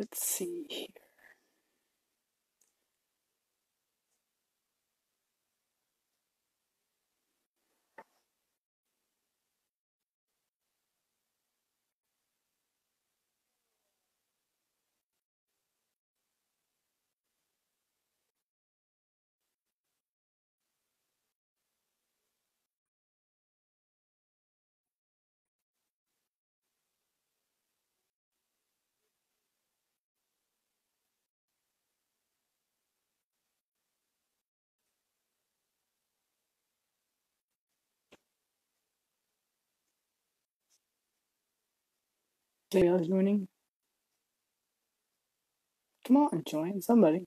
Let's see here. Else joining? Come on, join somebody.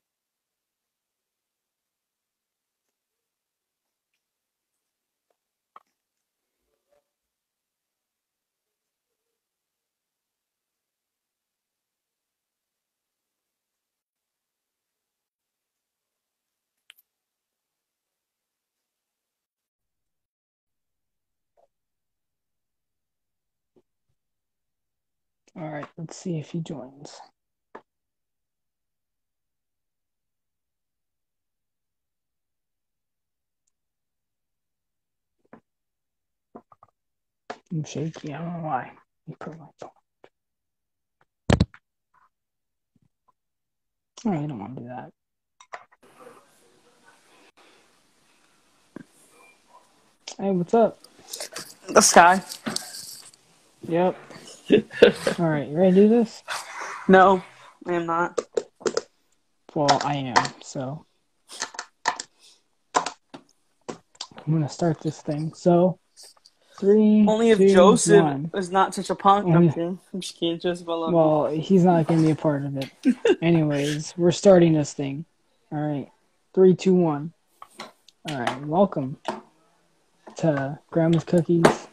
All right, let's see if he joins. I'm shaky. I don't know why. You put my phone. All right, I don't want to do that. Hey, what's up? The sky. Yep. All right, you ready to do this? No, I am not. Well, I am. So I'm gonna start this thing. So three. Only if two, Joseph one. is not such a punk. I'm Only-. I'm just kidding. Joseph, I love you. Well, he's not gonna be a part of it. Anyways, we're starting this thing. All right, three, two, one. All right, welcome to Grandma's Cookies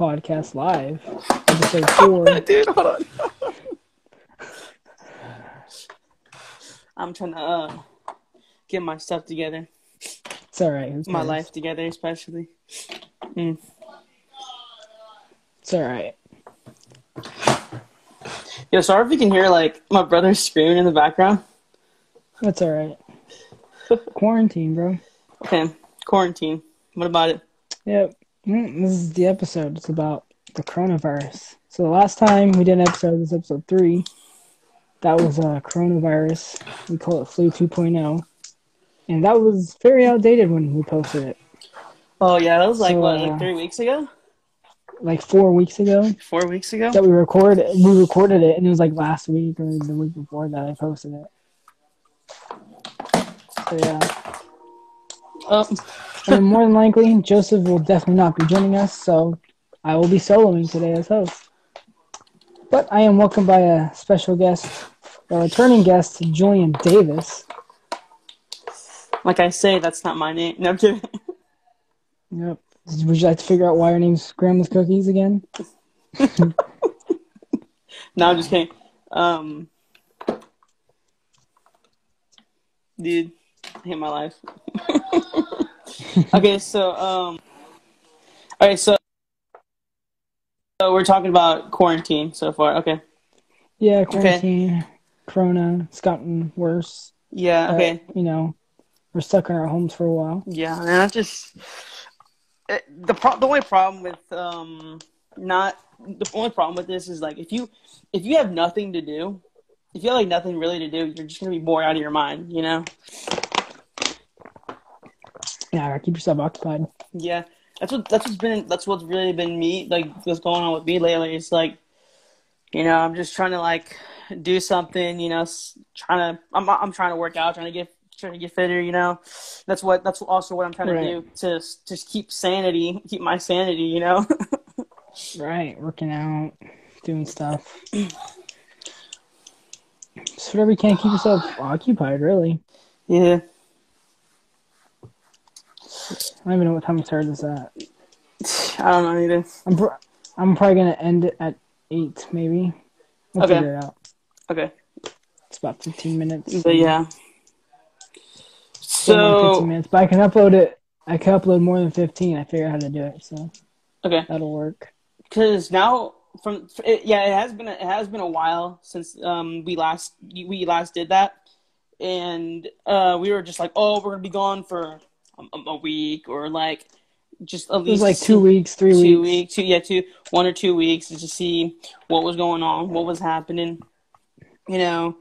podcast live, episode four. Dude, hold on. I'm trying to uh, get my stuff together, It's all right. who my cares? life together, especially. Mm. It's all right. Yo, sorry if you can hear like my brother screaming in the background. That's all right. Quarantine, bro. Okay, quarantine. What about it? Yep. Mm, This is the episode. It's about the coronavirus. So the last time we did an episode was episode three. That was a coronavirus. We call it flu 2.0. And that was very outdated when we posted it. Oh yeah, that was like So, what, uh, like three weeks ago, Like four weeks ago four weeks ago. that we recorded we recorded it and it was like last week or the week before that I posted it. So yeah. Oh, And more than likely, Joseph will definitely not be joining us, so I will be soloing today as host. But I am welcomed by a special guest, a returning guest, Julian Davis. like I say, that's not my name. No, I'm kidding. Yep. Would you like to figure out why your name's Grandma's Cookies again? No, I'm just kidding. Um, dude, I hate my life. okay, so um, all right, so so we're talking about quarantine so far. Okay, Yeah, quarantine, Corona, it's gotten worse. yeah, but, okay, you know, we're stuck in our homes for a while. yeah, and that's just it, the pro- the only problem with um not the only problem with this is like if you if you have nothing to do. If you have like nothing really to do, you're just gonna be bored out of your mind, you know. Yeah, keep yourself occupied. Yeah, that's what that's what's been that's what's really been me like what's going on with me lately. It's like, you know, I'm just trying to like do something. You know, trying to I'm I'm trying to work out, trying to get trying to get fitter. You know, that's what that's also what I'm trying Right. to do to just keep sanity, keep my sanity. You know. Right, working out, doing stuff. Just whatever you can keep yourself occupied, really. yeah. I don't even know what time we started this at. I don't know either. I'm pr- I'm probably gonna end it at eight, maybe. We'll Okay. figure it out. Okay, It's about fifteen minutes. but yeah. So fifteen minutes, but I can upload it. I can upload more than fifteen. I figure out how to do it, so okay, that'll work. because now from it, yeah, it has been a, it has been a while since um we last we last did that, and uh we were just like, oh, we're gonna be gone for a, a week or like just at least like two weeks, three two weeks. weeks, two yeah, two one or two weeks to see what was going on, what was happening, you know,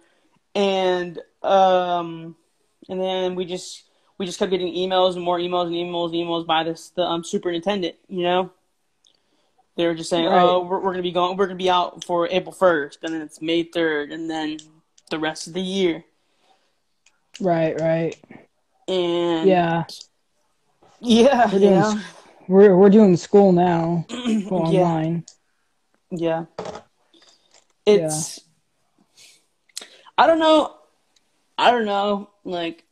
and um, and then we just we just kept getting emails and more emails and emails and emails by this the um superintendent, you know. They were just saying, Right. "Oh, we're, we're gonna be going, we're gonna be out for April first, and then it's May third, and then the rest of the year." Right, right. And Yeah, yeah, We're doing know? we're we're doing school now, yeah, online. Yeah. It's I don't know I don't know, like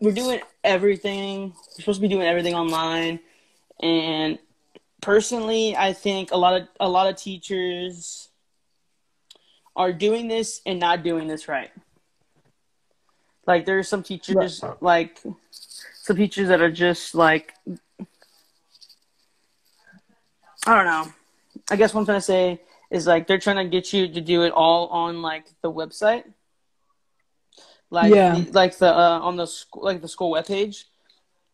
we're doing everything we're supposed to be doing everything online and personally I think a lot of a lot of teachers are doing this and not doing this right. Like there's some teachers like some teachers that are just like I don't know. I guess what I'm trying to say is like they're trying to get you to do it all on like the website, like Yeah. the, like the uh, on the school like the school webpage,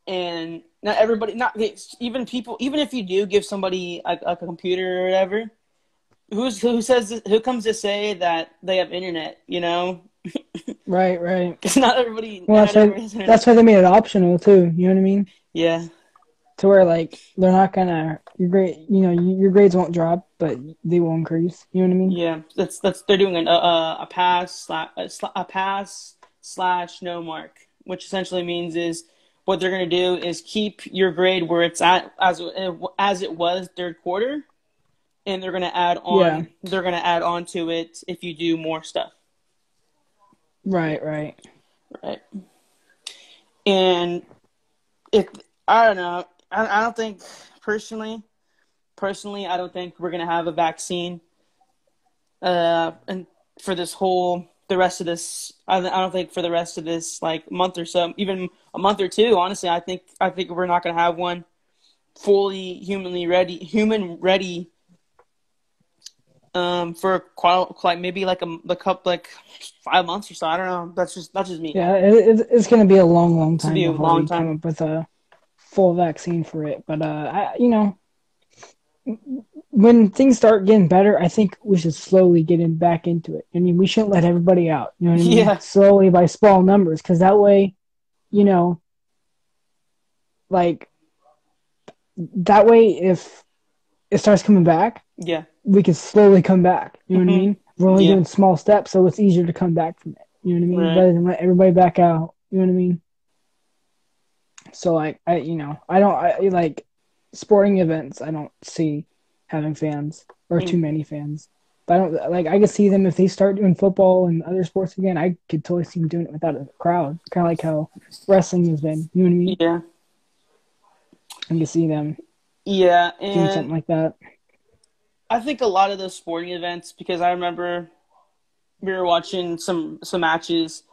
and not everybody, not even people, even if you do give somebody like a computer or whatever, who's who says who comes to say that they have internet? You know, Right, right. because not everybody. Well, not that's why, that's why they made it optional too. You know what I mean? yeah, To where like they're not gonna your grade, you know, your grades won't drop, but they will increase. You know what I mean? yeah. That's that's they're doing an, a a pass slash uh, a, a pass slash no mark, which essentially means is what they're going to do is keep your grade where it's at as as it was third quarter, and they're going to add on Yeah. they're going to add on to it if you do more stuff, Right, right. right? And if I don't know, I, I don't think personally, personally, I don't think we're to have a vaccine, uh, and for this whole the rest of this I, I don't think for the rest of this like month or so even a month or two honestly i think i think we're not to have one fully humanly ready human ready um for quite like maybe like a, a couple like five months or so i don't know that's just that's just me Yeah, it, it, it's gonna be a long, long time To be a long time. come up with a full vaccine for it. But uh, I, you know, when things start getting better, I think we should slowly get in back into it. I mean, we shouldn't let everybody out. You know what I mean? Yeah. Slowly by small numbers, because that way, you know, like that way, if it starts coming back, yeah we can slowly come back. You know what I Mhm. mean? We're only Yeah. doing small steps, so it's easier to come back from it. You know what I mean? Right. Rather than let everybody back out. You know what I mean? So like I, you know, I don't I like sporting events. I don't see having fans or Mm. too many fans. But I don't like. I could see them if they start doing football and other sports again. I could totally see them doing it without a crowd, kind of like how wrestling has been. You know what I mean? yeah I can see them yeah doing something like that. I think a lot of those sporting events because I remember we were watching some some matches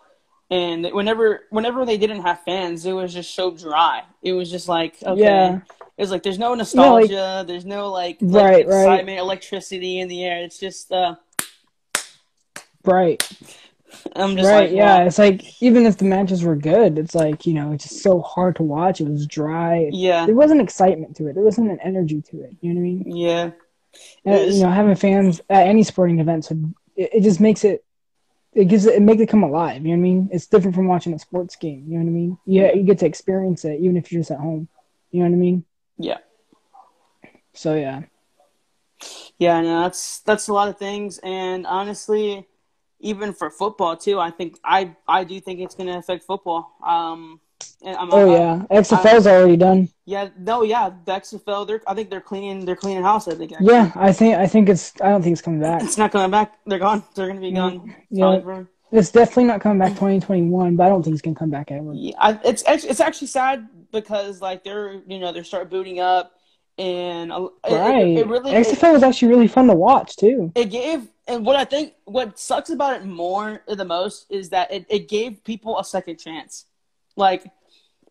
and whenever whenever they didn't have fans it was just so dry. It was just like okay. Yeah. It was like there's no like- nostalgia, there's no like, like Right, right. excitement, electricity in the air. It's just uh Right. I'm just right. like yeah. wow. It's like even if the matches were good, it's like you know, it's just so hard to watch. It was dry. Yeah. There wasn't excitement to it. There wasn't an energy to it. You know what I mean? Yeah. And, you know, having fans at any sporting event, so it, it just makes it. It gives it, it makes it come alive. You know what I mean? It's different from watching a sports game. You know what I mean? Yeah, you get to experience it even if you're just at home. You know what I mean? Yeah. So yeah, Yeah, no, that's that's a lot of things, and honestly, even for football too, I think I I do think it's going to affect football. Um, oh I'm- yeah, XFL's already done. yeah, no, yeah, the XFL, they're I think they're cleaning they're cleaning house. I think. actually. Yeah, I think I think it's. I don't think it's coming back. it's not coming back. They're gone. They're going to be gone. Yeah. It's definitely not coming back 2021, but I don't think it's gonna come back ever. Yeah, I, it's it's actually sad because like they're you know they start booting up, and uh, Right. it, it really XFL was actually really fun to watch too. it gave and what I think what sucks about it more the most is that it, it gave people a second chance. Like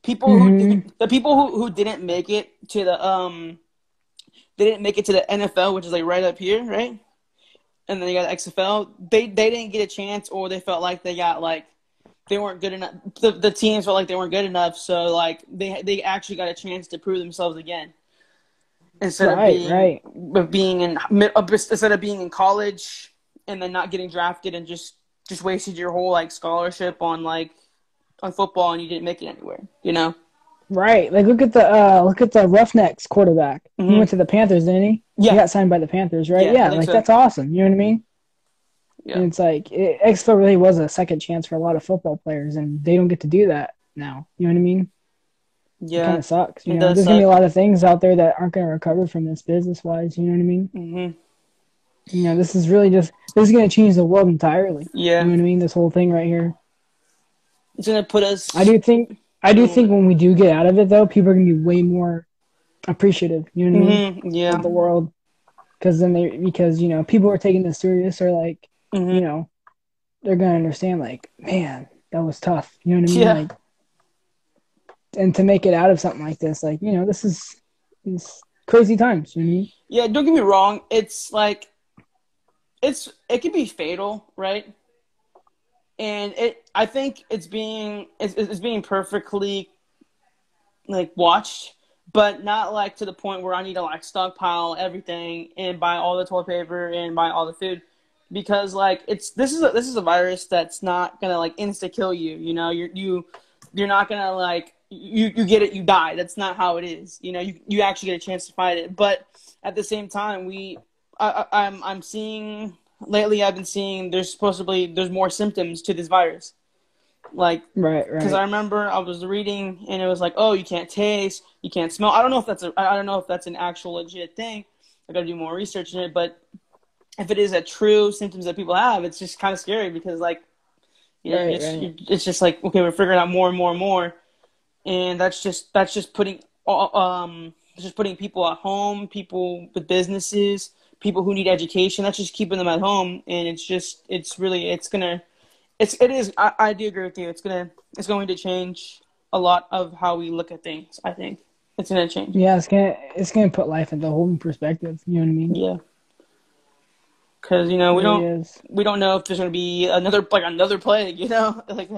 people who Mhm. the people who, who didn't make it to the um they didn't make it to the NFL, which is like right up here, right? And then you got the XFL. They they didn't get a chance, or they felt like they got like they weren't good enough. The, the teams felt like they weren't good enough, so like they they actually got a chance to prove themselves again instead Right, of being right. of being in instead of being in college and then not getting drafted and just just wasted your whole like scholarship on like on football and you didn't make it anywhere. You know? Right. Like look at the uh look at the Roughnecks quarterback. He Mhm. went to the Panthers, didn't he? Yeah. He got signed by the Panthers, right? Yeah, Yeah, like so. that's awesome. You know what I mean? Yeah. And it's like it, XFL really was a second chance for a lot of football players, and they don't get to do that now. You know what I mean? Yeah. kind of sucks. You know, there's gonna be a lot of things out there that aren't gonna recover from this business wise. You know what I mean? Mm-hmm. You know, this is really just this is gonna change the world entirely. Yeah. You know what I mean? This whole thing right here. It's gonna put us. I do think I do Mm. think when we do get out of it though, people are gonna be way more appreciative. You know what I mean? Mhm, Yeah. Of the world, because then they because you know people are taking this serious or like Mhm. you know they're gonna understand like man that was tough. You know what I mean? Yeah. Like, and to make it out of something like this, like you know, this is it's crazy times. You know I mean? Yeah, don't get me wrong. It's like it's it can be fatal, right? And it I think it's being it's, it's being perfectly like watched, but not like to the point where I need to like stockpile everything and buy all the toilet paper and buy all the food because like it's this is a this is a virus that's not gonna like insta kill you. You know, you're you you're not gonna like you you get it you die. That's not how it is. You know, you you actually get a chance to fight it, but at the same time, we I, I'm I'm seeing lately. I've been seeing there's supposedly there's more symptoms to this virus, like Right, because. I remember I was reading and it was like, oh, you can't taste, you can't smell. I don't know if that's a, I don't know if that's an actual legit thing. I got to do more research in it, but if it is a true symptoms that people have, it's just kind of scary because like, you know, Right, it's, right. it's just like okay, we're figuring out more and more and more, and that's just that's just putting all- um just putting people at home, people with businesses, people who need education. That's just keeping them at home, and it's just it's really it's gonna it's it is I, I do agree with you. It's gonna it's going to change a lot of how we look at things. I think it's gonna change. Yeah, it's gonna it's gonna put life into a whole new perspective. You know what I mean? Yeah. Because you know we don't is. we don't know if there's gonna be another like another plague. You know like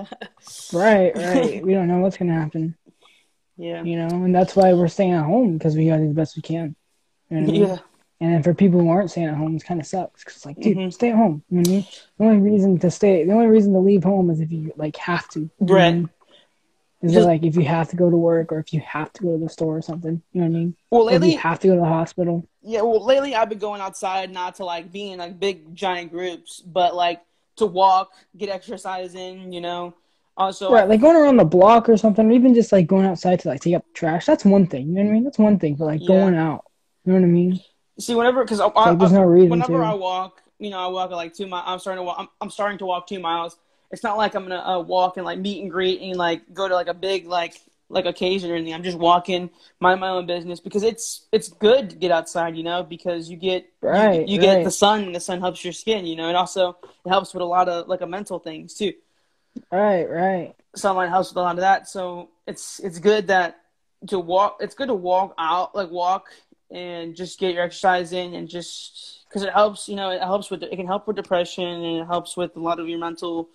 Right, right. we don't know what's gonna happen. yeah You know, and that's why we're staying at home because we gotta do the best we can. You know I mean? yeah And then for people who aren't staying at home, it kind of sucks. Cause like, dude, Mhm. stay at home. You know what I mean? The only reason to stay, the only reason to leave home is if you like have to. You know Right. Is Just- it like if you have to go to work or if you have to go to the store or something? You know what I mean? well Or if lately you have to go to the hospital. Yeah, well, lately I've been going outside, not to like be in like big giant groups, but like to walk, get exercise in, you know. Also, right, like going around the block or something, or even just like going outside to like take up trash. That's one thing. You know what I mean? That's one thing. But like Yeah. going out, you know what I mean? See, whenever because I, Like I, there's no reason whenever to. I walk, you know, I walk like two miles. I'm starting to walk. I'm, I'm starting to walk two miles. It's not like I'm gonna uh, walk and like meet and greet and like go to like a big like like occasion or anything. I'm just walking, mind my own business because it's it's good to get outside, you know, because you get you- Right, you, get right. the sun. and The sun helps your skin, you know. It also it helps with a lot of like a mental things too. Right, right. sunlight helps with a lot of that. So it's it's good that to walk. It's good to walk out, like walk and just get your exercise in, and just because it helps. You know, it helps with it can help with depression, and it helps with a lot of your mental,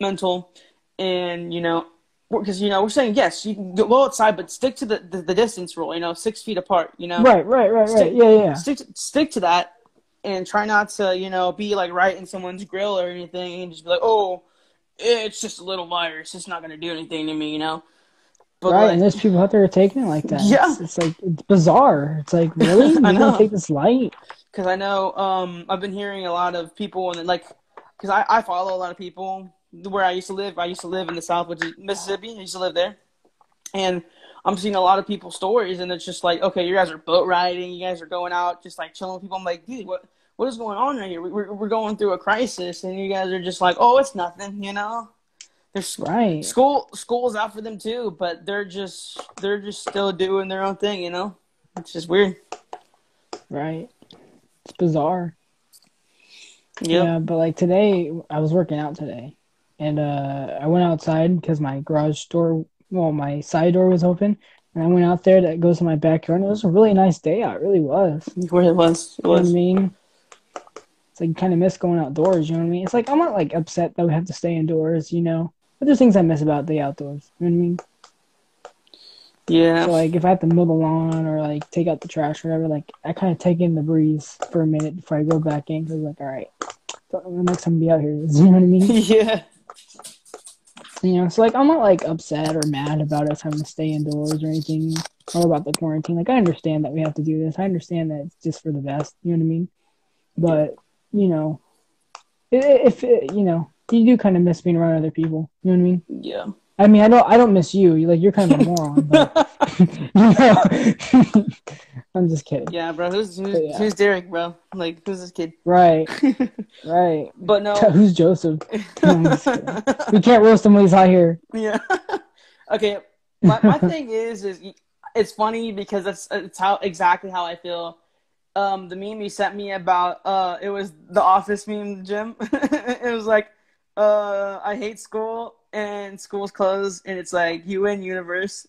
mental, and you know. Because you know we're saying yes, you can go outside, but stick to the, the, the distance rule. You know, six feet apart. You know, Right, right, right, right. Stick- Yeah, yeah. stick to, stick to that, and try not to you know be like right in someone's grill or anything, and just be like, oh, it's just a little virus. It's not gonna do anything to me, you know. But right, like, and there's people out there taking it like that. Yeah. It's, it's like it's bizarre. It's like really, gonna know. take this light? because I know um, I've been hearing a lot of people and like because I, I follow a lot of people where I used to live. I used to live in the South, which is Mississippi. I used to live there, and I'm seeing a lot of people's stories, and it's just like, okay, you guys are boat riding, you guys are going out, just like chilling with people. I'm like, dude, what what is going on right here? We're we're going through a crisis, and you guys are just like, oh, it's nothing, you know. There's Right. school school's out for them too, but they're just they're just still doing their own thing, you know. It's just weird. Right. It's bizarre. Yep. Yeah, but like today, I was working out today, and uh, I went outside because my garage door, well, my side door was open, And I went out there that goes to my backyard and it was a really nice day out. It really was. It was. It was. You know I mean? It's like kind of miss going outdoors, you know what I mean? It's like I'm not like upset that we have to stay indoors, you know. But there's things I miss about the outdoors. You know what I mean? Yeah. So like if I have to mow the lawn or like take out the trash or whatever, like I kind of take in the breeze for a minute before I go back in because like all right, the next time be out here. You know what I mean? yeah. You know, so like I'm not like upset or mad about us having to stay indoors or anything or about the quarantine. Like I understand that we have to do this. I understand that it's just for the best. You know what I mean? But you know, if, if you know, you do kind of miss being around other people. You know what I mean? Yeah. I mean, I don't, I don't miss you. You like, you're kind of a moron. But, I'm just kidding. Yeah, bro. Who's who's, yeah. who's Derek, bro? Like, who's this kid? Right, right. but no. Who's Joseph? No, I'm just kidding. we can't roast him when he's not here. Yeah. okay. My my thing is is it's funny because that's it's how exactly how I feel. Um, the meme you sent me about uh, it was the office meme gym. it was like, uh, I hate school and school's closed, and it's like you win universe.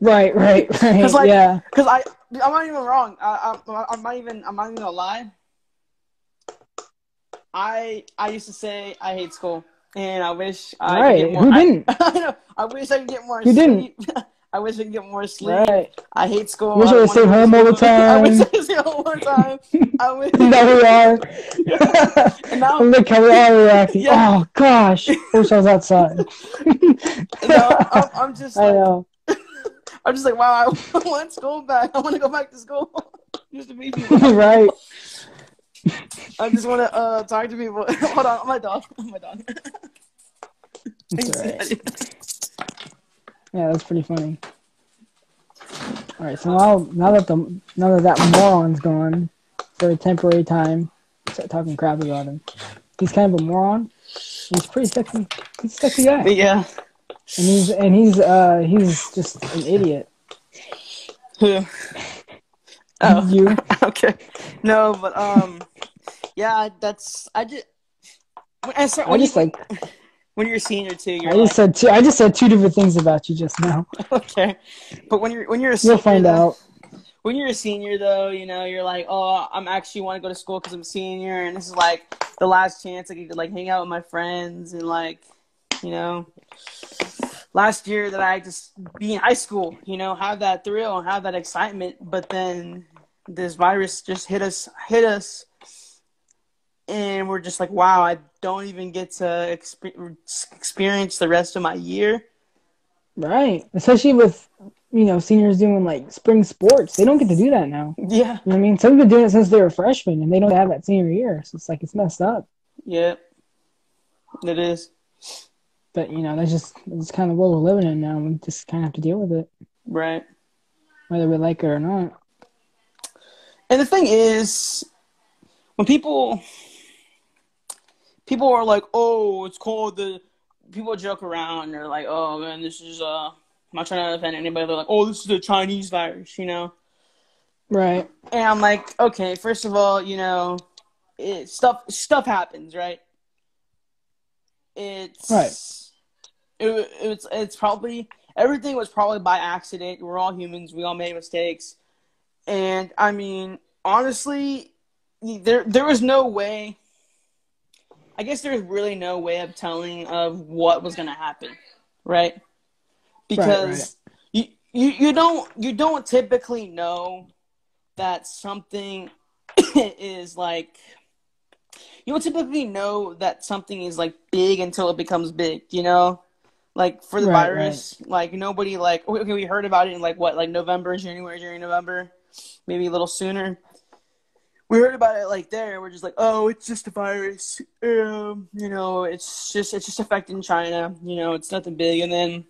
Right, right, right. Cause like, yeah. cause I, I'm not even wrong. I, I, I'm not even, I'm not even gonna lie. I, I used to say I hate school, and I wish I Right. could get more. Who didn't? I, know. I wish I could get more Who sleep. I wish I could get more sleep. Right. I hate school. I wish I could stay wanna go to home all the school. I wish I could stay home all the time. I wish. now we are. And now- look how we are reacting. Yeah. Oh gosh, wish I was outside. No, I'm, I'm just I know. I'm just like, wow, I want school back. I want to go back to school. just to meet people. right. I just want to uh, talk to people. Hold on, my dog. My dog. It's all right. Yeah, that's pretty funny. All right, so now now that the now that that moron's gone for a temporary time, start talking crap about him. He's kind of a moron. He's pretty sexy. He's a sexy guy, yeah. and he's and he's uh he's just an idiot. Who? Oh, You okay. No, but um, yeah, that's I just. When, I start, I just you, like when you're a senior too, you're I like, just said two I just said two different things about you just now. okay. But when you're when you're a senior, You'll find though- out. when you're a senior though, you know, you're like, oh, I'm actually want to go to school because I'm a senior, and this is like the last chance I could like hang out with my friends and like, you know, last year that I just be in high school, you know, have that thrill and have that excitement, but then this virus just hit us, hit us, and we're just like, wow, I don't even get to exp- experience the rest of my year. Right. Especially with you know, seniors doing like spring sports. They don't get to do that now. Yeah, You know I mean? Some have been doing it since they were freshmen and they don't have that senior year. So it's like it's messed up. yeah, it is. But you know, that's just that's kind of what we're living in now. We just kind of have to deal with it, Right. whether we like it or not. And the thing is, when people people are like, "Oh, it's called the," people joke around. and They're like, "Oh man, this is uh." I'm not trying to offend anybody. They're like, "Oh, this is the Chinese virus," you know. Right. And I'm like, okay, first of all, you know, it, stuff stuff happens, right? It's Right. It, it's it's probably everything was probably by accident. We're all humans. We all made mistakes, and I mean, honestly, there there was no way. I guess there's really no way of telling of what was going to happen, right? Because you, you you don't you don't typically know that something is like you don't typically know that something is like big until it becomes big, you know? Like for the Right, virus, like nobody like okay, we heard about it in like what, like November, January, January, November, maybe a little sooner. We heard about it like there. We're just like, oh, it's just a virus. Um, you know, it's just it's just affecting China. You know, it's nothing big. And then,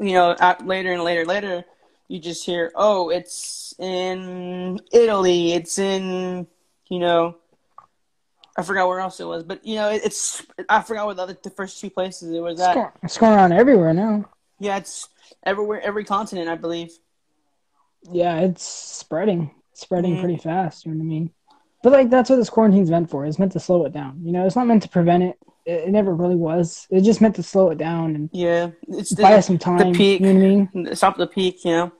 you know, at, later and later, later, you just hear, oh, it's in Italy. It's in, you know, I forgot where else it was, but you know, it, it's I forgot what the other the first two places it was at. it's going around everywhere now. Yeah, it's everywhere, every continent, I believe. Yeah, it's spreading, spreading Mhm. pretty fast. You know what I mean? But like that's what this quarantine's meant for. It's meant to slow it down. You know, it's not meant to prevent it. it, it never really was. It just meant to slow it down and Yeah, it's the, buy us some time. the peak. You know what I mean? Stop the peak, you know.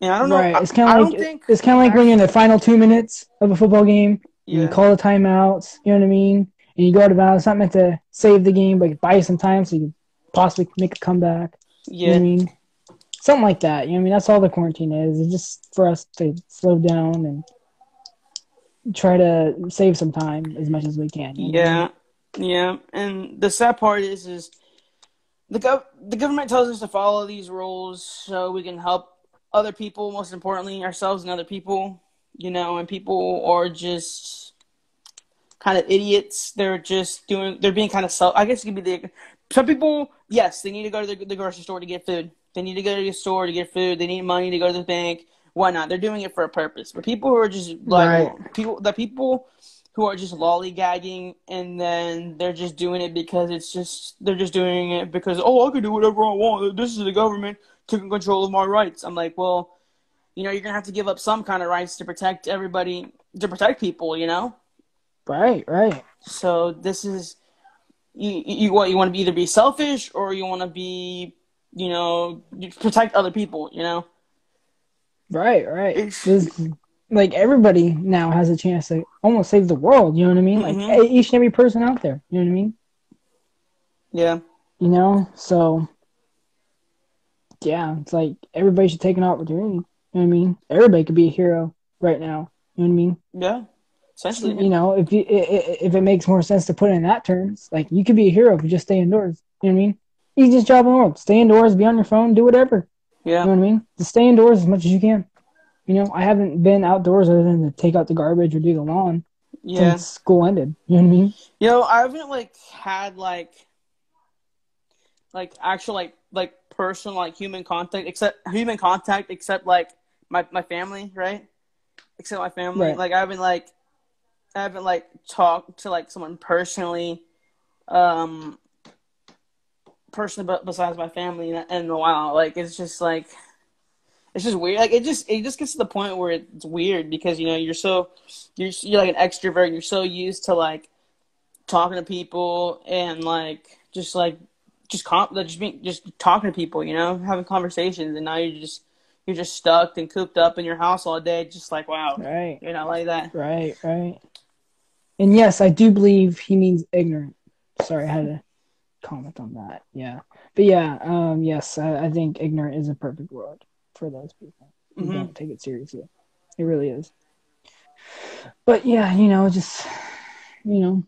Yeah, I don't know. Right. It's kind of like think. it's kind of like when you're in the final two minutes of a football game. yeah, You call the timeouts. You know what I mean? And you go out of bounds. It's not meant to save the game, but buy you some time so you can possibly make a comeback. You know what I yeah, mean? Something like that. You know I mean? That's all the quarantine is. It's just for us to slow down and try to save some time as much as we can. you know? yeah, yeah. And the sad part is, is the gov- the government tells us to follow these rules so we can help other people. Most importantly, ourselves and other people. You know, and people are just kind of idiots. They're just doing. They're being kind of self. I guess it could be the. Some people, yes, they need to go to the, the grocery store to get food. They need to go to the store to get food. They need money to go to the bank. Why not? They're doing it for a purpose. But people who are just like Right. people, the people who are just lollygagging and then they're just doing it because it's just they're just doing it because oh I can do whatever I want. This is the government taking control of my rights. I'm like, well, you know, you're gonna have to give up some kind of rights to protect everybody, to protect people. You know. Right, right. So this is you. You what you want to be either be selfish or you want to be, you know, protect other people. You know. Right, right. Like everybody now has a chance to almost save the world. You know what I mean? Like Mhm. e- each and every person out there. You know what I mean? Yeah. You know, so yeah, it's like everybody should take an opportunity. You know what I mean? Everybody could be a hero right now. You know what I mean? Yeah. Essentially. You know, if you if it makes more sense to put it in that terms, like you could be a hero if you just stay indoors. You know what I mean? Easiest job in the world. Stay indoors, be on your phone, do whatever. Yeah. You know what I mean? Just stay indoors as much as you can. You know, I haven't been outdoors other than to take out the garbage or do the lawn Yeah. since school ended. You know what I mean? You know, I haven't like had like like actual like like personal like human contact except human contact except like my my family, right? Except my family. Right. Like I haven't like I haven't like talked to like someone personally um person but besides my family in, in a while. Like it's just like it's just weird. Like it just it just gets to the point where it's weird because you know you're so you're you're like an extrovert. You're so used to like talking to people and like just like just comp like, just being just talking to people. You know, having conversations, and now you're just you're just stuck and cooped up in your house all day. Just like wow, Right, you're not like that. right, right. And yes, I do believe he means ignorant. Sorry, I had to comment on that. Yeah, but yeah, um, yes, I, I think ignorant is a perfect word for those people who Mhm. don't take it seriously. It really is. But yeah, you know, just you know,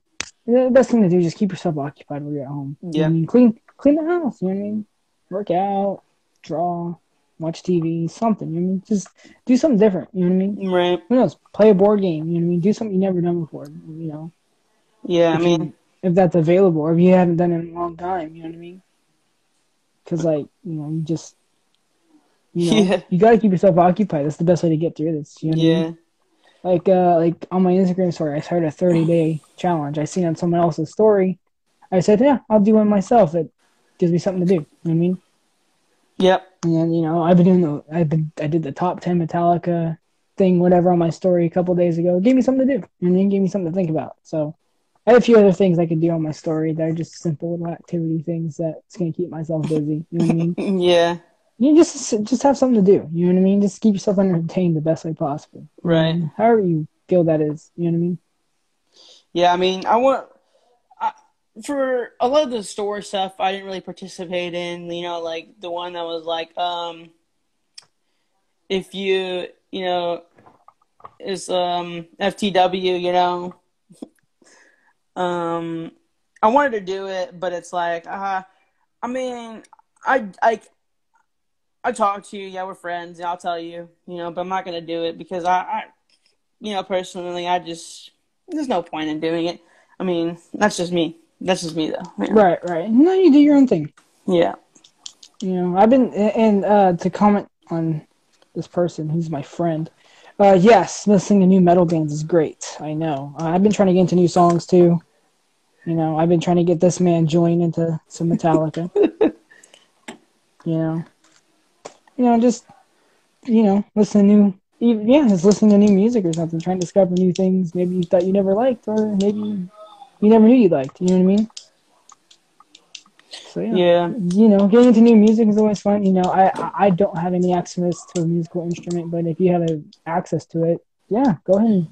the best thing to do is just keep yourself occupied while you're at home. You know what Yeah. I mean, clean clean the house. You know what I mean? Work out, draw, watch TV, something. You know I mean? Just do something different. You know what I mean? Right? Who knows? Play a board game. You know what I mean? Do something you never done before. You know, Yeah. I If you- mean, if that's available, or if you haven't done it in a long time. You know what I mean? Because like you know, you just you know, Yeah. you got to keep yourself occupied. That's the best way to get through this. You know what I mean? yeah. Like uh like on my Instagram story, I started a 30 day challenge. I seen on someone else's story. I said, yeah, I'll do one myself. It gives me something to do. You know what I mean? Yep. And you know, I've been doing the I've been I did the top 10 Metallica thing, whatever, on my story a couple days ago. It gave me something to do, and then gave me something to think about. So I have a few other things I could do on my story that are just simple little activity things that's gonna keep myself busy. You know what I mean? Yeah. You just just have something to do. You know what I mean? Just keep yourself entertained the best way possible. Right. However you feel that is. You know what I mean? Yeah, I mean, I want I, for a lot of the store stuff. I didn't really participate in. You know, like the one that was like, um, if you, you know, is um FTW. You know, um, I wanted to do it, but it's like, uh, I mean, I I. I talk to you, yeah, we're friends, and I'll tell you, you know, but I'm not gonna do it because I, I you know, personally, I just there's no point in doing it. I mean, that's just me. That's just me, though. Yeah. Right, right. No, you do your own thing. Yeah. You know, I've been and uh, to comment on this person who's my friend. Uh, yes, listening to new metal bands is great. I know. Uh, I've been trying to get into new songs too. You know, I've been trying to get this man joined into some Metallica. you know, you know, just you know, listen to new. Yeah, just listening to new music or something. Trying to discover new things. Maybe you thought you never liked, or maybe you never knew you liked. You know what I mean? So yeah. Yeah. you know, getting into new music is always fun. You know, I I- don't have any access to a musical instrument, but if you have a, access to it, yeah, go ahead and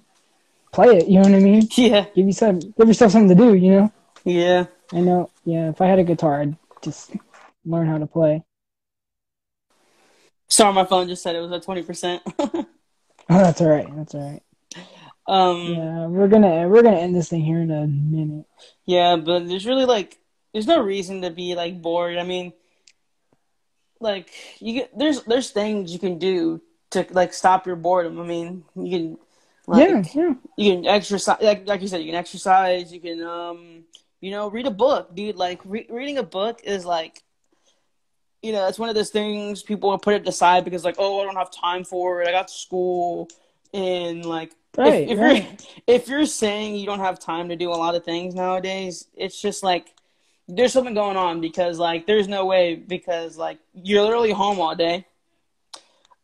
play it. You know what I mean? Yeah. Give yourself give yourself something to do. You know? Yeah. I know. Yeah, if I had a guitar, I'd just learn how to play. Sorry, my phone just said it was at twenty percent. Oh, that's all right. That's all right. Um. Yeah, we're gonna we're gonna end this thing here in a minute. Yeah, but there's really like there's no reason to be like bored. I mean, like you get there's there's things you can do to like stop your boredom. I mean, you can like yeah, yeah. you can exercise like like you said, you can exercise, you can um you know, read a book, dude. Like re- reading a book is like you know, it's one of those things people will put it aside because like, oh, I don't have time for it. I got school and like Right, if, if right. you're if you're saying you don't have time to do a lot of things nowadays, it's just like there's something going on because like there's no way because like you're literally home all day.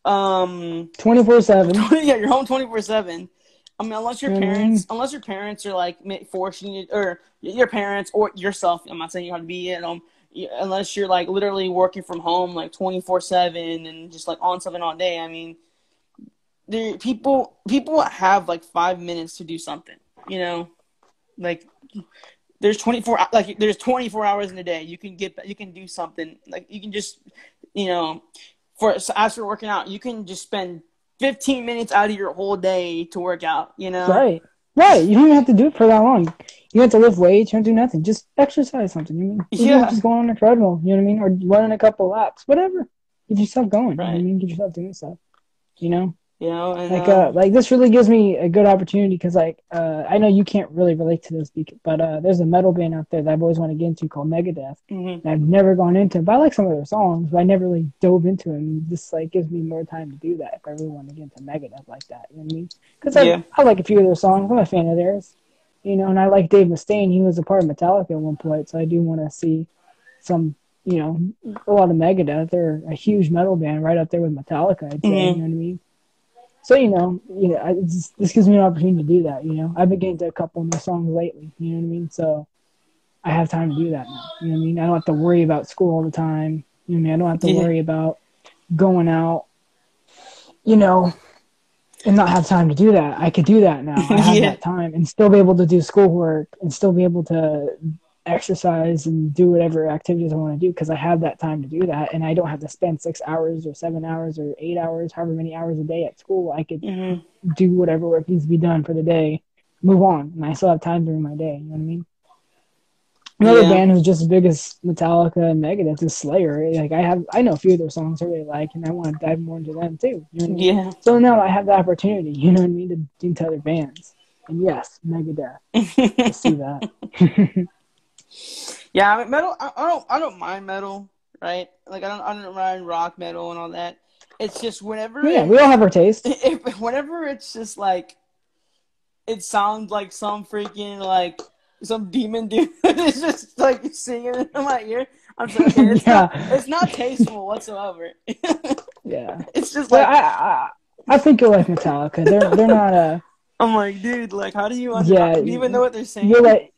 Um, Twenty four seven. yeah, you're home twenty four seven. I mean, unless your parents, unless your parents are like forcing you, or your parents or yourself. I'm not saying you have to be at home. Unless you're like literally working from home like twenty four seven and just like on something all day. I mean, there people people have like five minutes to do something. You know, like there's 24 like there's 24 hours in a day you can get you can do something like you can just you know for so as for working out you can just spend 15 minutes out of your whole day to work out you know Right. Right. You don't even have to do it for that long. You don't have to lift weights, you don't do nothing. Just exercise something. You mean Even Yeah. just go on a treadmill, you know what I mean? Or running a couple laps. Whatever. Get yourself going. You know what I Right. mean? Get yourself doing stuff. You know? You know and Like uh, uh like this really gives me a good opportunity because like uh I know you can't really relate to this but uh there's a metal band out there that I've always wanted to get into called Megadeth. mhm. And I've never gone into it, but I like some of their songs, but I never really dove into it. And this like gives me more time to do that if I really want to get into Megadeth like that. You know what I mean? Because I, Yeah. I like a few of their songs. I'm a fan of theirs. You know, and I like Dave Mustaine. He was a part of Metallica at one point, so I do want to see some, you know, a lot of Megadeth. They're a huge metal band, right up there with Metallica. I'd say. Mhm. You know what I mean? So you know, you know, I, this gives me an opportunity to do that. You know, I've been getting to a couple of their songs lately. You know what I mean? So I have time to do that now. You know what I mean? I don't have to worry about school all the time. You know what I mean? I don't have to Yeah. worry about going out. You know, and not have time to do that. I could do that now. I have Yeah. that time and still be able to do schoolwork and still be able to exercise and do whatever activities I want to do because I have that time to do that and I don't have to spend six hours or seven hours or eight hours, however many hours a day at school. I could Mhm. do whatever work needs to be done for the day, move on, and I still have time during my day. You know what I mean? Another Yeah. band who's just as big as Metallica and Megadeth is Slayer. Like I have, I know a few of their songs I really like, and I want to dive more into them too. You know what I mean? yeah So now I have the opportunity, you know what I mean, to do into other bands. And yes, Megadeth. I see that. yeah I mean, metal I, I don't i don't mind metal right like i don't i don't mind rock metal and all that it's just whenever yeah, it- we all have our taste. if, whenever it's just like it sounds like some freaking like some demon dude is just like singing in my ear. I'm sorry, okay, it's, Yeah. not, it's not tasteful whatsoever. Yeah, it's just like I, I, I think you'll like Metallica. They're they're not a. I'm like, dude, like, how do you Yeah, you even know what they're saying? You're like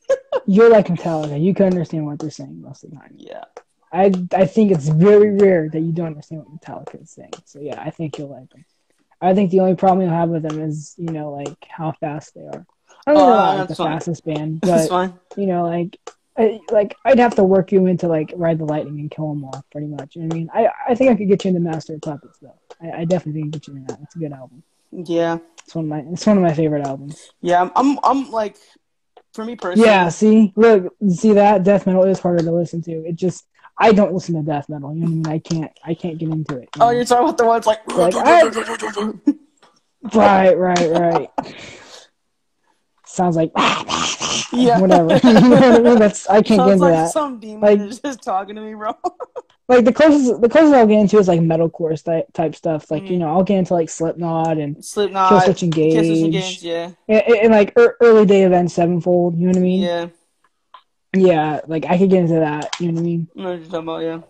you're like Metallica. You can understand what they're saying most of the time. yeah, I I think it's very rare that you don't understand what Metallica is saying. So yeah, I think you'll like them. I think the only problem you'll have with them is you know like how fast they are. I don't know Oh, like the fine. fastest band, that's but fine. you know like. I, like I'd have to work you into like ride the lightning and kill them all, pretty much. You know what I mean? I I think I could get you into Master of Puppets though. I, I definitely think I could get you into that. It's a good album. Yeah, It's one of my it's one of my favorite albums. yeah. I'm, I'm, I'm like, for me personally, Yeah, see, look, see that death metal is harder to listen to. It just I don't listen to death metal. You know what I mean? I can't I can't get into it. you Oh, know? you're talking about the ones like, Like, ah! right, right, right. Sounds like yeah, whatever. That's I can't get into like that. some demon Like- is just talking to me, bro. Like the closest the closest I'll get into is like metalcore type type stuff. Like you Mhm. know I'll get into like Slipknot and Slipknot, Killswitch Engage, Killswitch Engage, yeah, and, and, like er, early day Avenged Sevenfold. You know what I mean? yeah. Yeah, like I could get into that. You know what I mean? I know what you're talking about, yeah.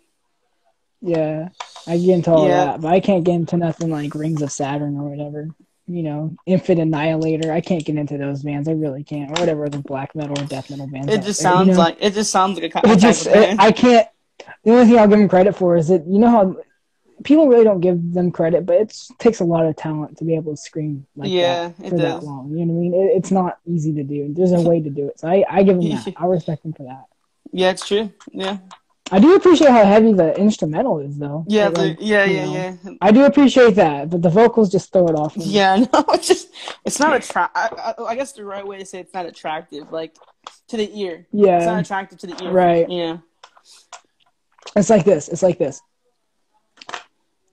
Yeah, I get into all Yeah. that, but I can't get into nothing like Rings of Saturn or whatever. You know, Infant Annihilator. I can't get into those bands. I really can't. Or whatever the black metal or death metal bands. It just there, you sounds know? like it just sounds like a, it just. of. I can't. The only thing I'll give him credit for is that you know how people really don't give them credit, but it takes a lot of talent to be able to scream like Yeah, that it for that long. You know what I mean? It, it's not easy to do. There's a way to do it. So I, I give him that. I respect him for that. Yeah, it's true. Yeah. I do appreciate how heavy the instrumental is, though. Yeah, Like, yeah, yeah, know, yeah. I do appreciate that, but the vocals just throw it off. me. Yeah, no, it's just it's not attract. I, I, I guess the right way to say it's not attractive, like to the ear. Yeah, it's not attractive to the ear. Right. Yeah. It's like this. It's like this.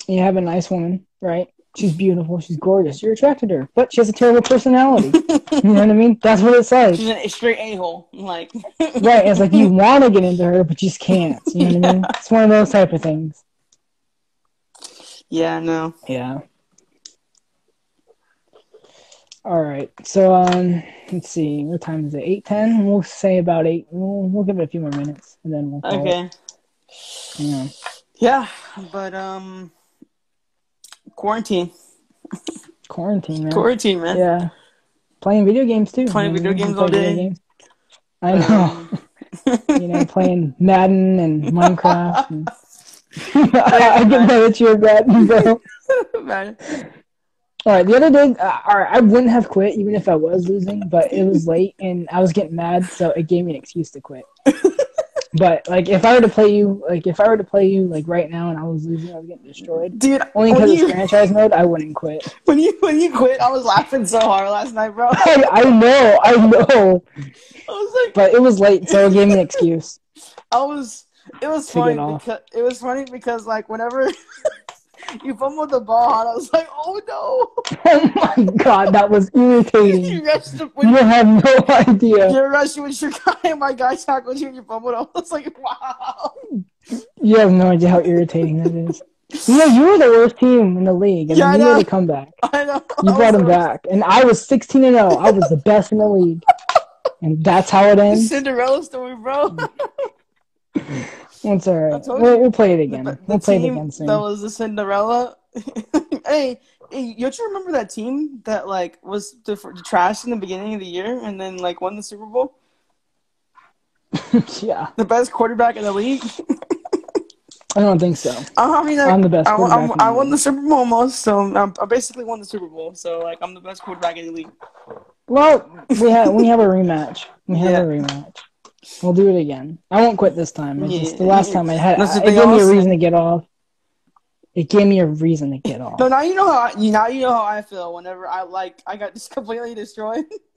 You have a nice woman, right? She's beautiful. She's gorgeous. You're attracted to her, but she has a terrible personality. you know what I mean? That's what it's like. She's a straight a hole. Like. Right. It's like you want to get into her, but you just can't. You know what I mean? It's one of those type of things. Yeah. No. Yeah. All right. So um, let's see. What time is it? Eight ten. We'll say about eight. We'll, we'll give it a few more minutes, and then we'll. Okay. It. Yeah. Yeah, but um, quarantine, Quarantine, man. quarantine, man. Yeah. Playing video games too. Playing you know, video games all day. games. I know. you know, playing Madden and Minecraft. And... I can Madden. know that you're Madden, bro. Man. All right, the other day, uh, all right, I wouldn't have quit even if I was losing, but it was late and I was getting mad, so it gave me an excuse to quit. But like, if I were to play you, like if I were to play you like right now and I was losing, I was getting destroyed. Dude, Only because it's franchise mode, I wouldn't quit. when you when you quit, I was laughing so hard last night, bro. I, I know, I know, I was like, but it was late, so it gave me an excuse. I was. It was funny because it was funny because like whenever you fumbled the ball, and I was like, oh no. Oh my god, that was irritating. you rushed the, You have no idea. you rushed with your guy, and my guy tackled you, and you fumbled. I was like, wow. You have no idea how irritating that is. You know, you were the worst team in the league, and Yeah, then you made a comeback. I know. You I brought him back, and I was 16 and 0. I was the best in the league, and that's how it ends. Cinderella story, bro. It's all I right. We'll, we'll play it again. The, the we'll play it again soon. that was the Cinderella. hey, hey, don't you remember that team that like was the, the trash in the beginning of the year and then like won the Super Bowl? yeah, The best quarterback in the league. I don't think so. Uh-huh, I mean, I'm the best I, I'm- the I won the Super Bowl almost, so I'm, I basically won the Super Bowl. So like, I'm the best quarterback in the league. Well, we have we have a rematch. We have Yeah. a rematch. We'll do it again. I won't quit this time. It's just the last time I had. It gave me a reason to get off. It gave me a reason to get off. No, now you know how I, now you know how I feel whenever I like I got just completely destroyed.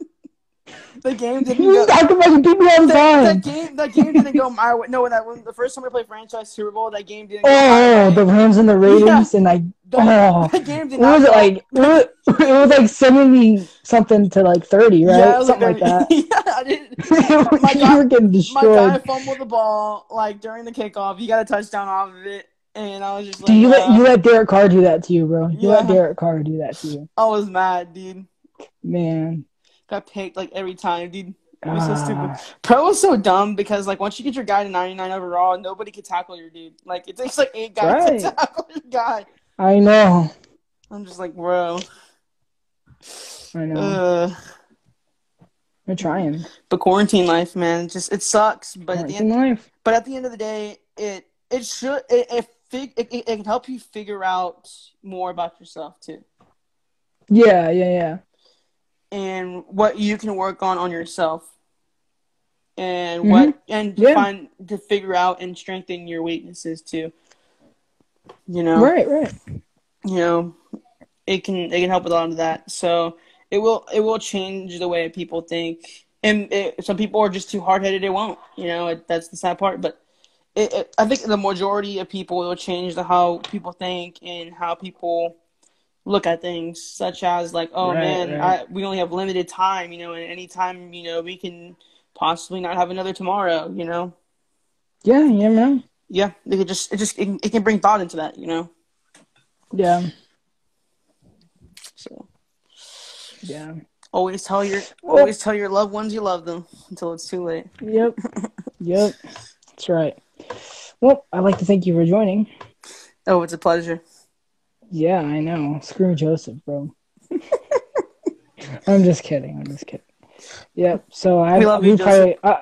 the game didn't You go. you beat me all the time. game, that game didn't go my way. No, when that when the first time we played franchise Super Bowl, that game didn't. Oh, the Rams and the Raiders, and I. The- Oh, that game did what not was it go- like? It was, it was like seventy something to like thirty, right? Yeah, something like that. yeah, I did. My guy- getting My guy fumbled the ball like during the kickoff. He got a touchdown off of it, and I was just like, Do you let uh, you let Derek Carr do that to you, bro? You let Derek Carr do that to you, I was mad, dude. man. Got picked like every time, dude. It was so Ah. stupid. Pro was so dumb because like once you get your guy to 99 overall, nobody can tackle your dude. Like it takes like eight guys Right. to tackle your guy. I know, I'm just like, bro. I know. Uh, We're trying. but quarantine life, man, just it sucks. But at the end, life. but at the end of the day, it it should it it, fig, it, it, it can help you figure out more about yourself too, Yeah, yeah, yeah. And what you can work on on yourself, and Mhm. what and to Yeah. find to figure out and strengthen your weaknesses too. You know, Right, right. you know, it can it can help with a lot of that. So it will it will change the way people think, and it, some people are just too hard headed. It won't. You know, it, that's the sad part. But it, it, I think the majority of people will change the how people think and how people look at things, such as like, oh Right, man, right. I, we only have limited time. You know, and any time you know we can possibly not have another tomorrow. You know, Yeah, yeah, man. yeah, it could just it just it, it can bring thought into that. You know, Yeah, so. yeah. Always tell your Well- always tell your loved ones you love them until it's too late. Yep, yep. That's right. Well, I'd like to thank you for joining. Oh, it's a pleasure. Yeah, I know. Screw Joseph, bro. I'm just kidding. I'm just kidding. Yep. So I We love you, probably uh,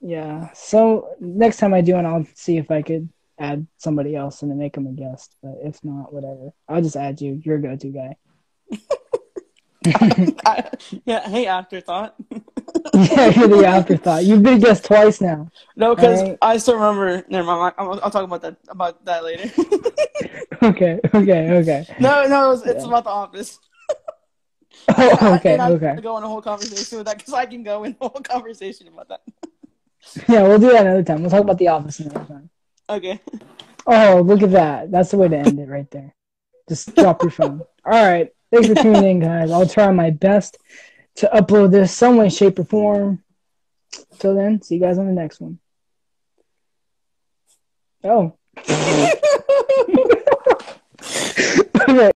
Yeah. So next time I do it, I'll see if I could add somebody else and then make them a guest. But if not, whatever. I'll just add you. You're a go-to guy. I, yeah, hey, afterthought. yeah, you're the afterthought. You've been a guest twice now. no, because Alright. I still remember. Never mind. I'll, I'll talk about that about that later. Okay. Okay. Okay. no, no, it's, it's Yeah. about the office. Oh, okay. I'm Okay. gonna go in a whole conversation with that because I can go in a whole conversation about that. Yeah, we'll do that another time. We'll talk about the office another time. Okay. Oh, look at that. That's the way to end it right there. Just drop your phone. All right. Thanks for tuning in, guys. I'll try my best to upload this some way, shape, or form. Till then, see you guys on the next one. Oh. okay.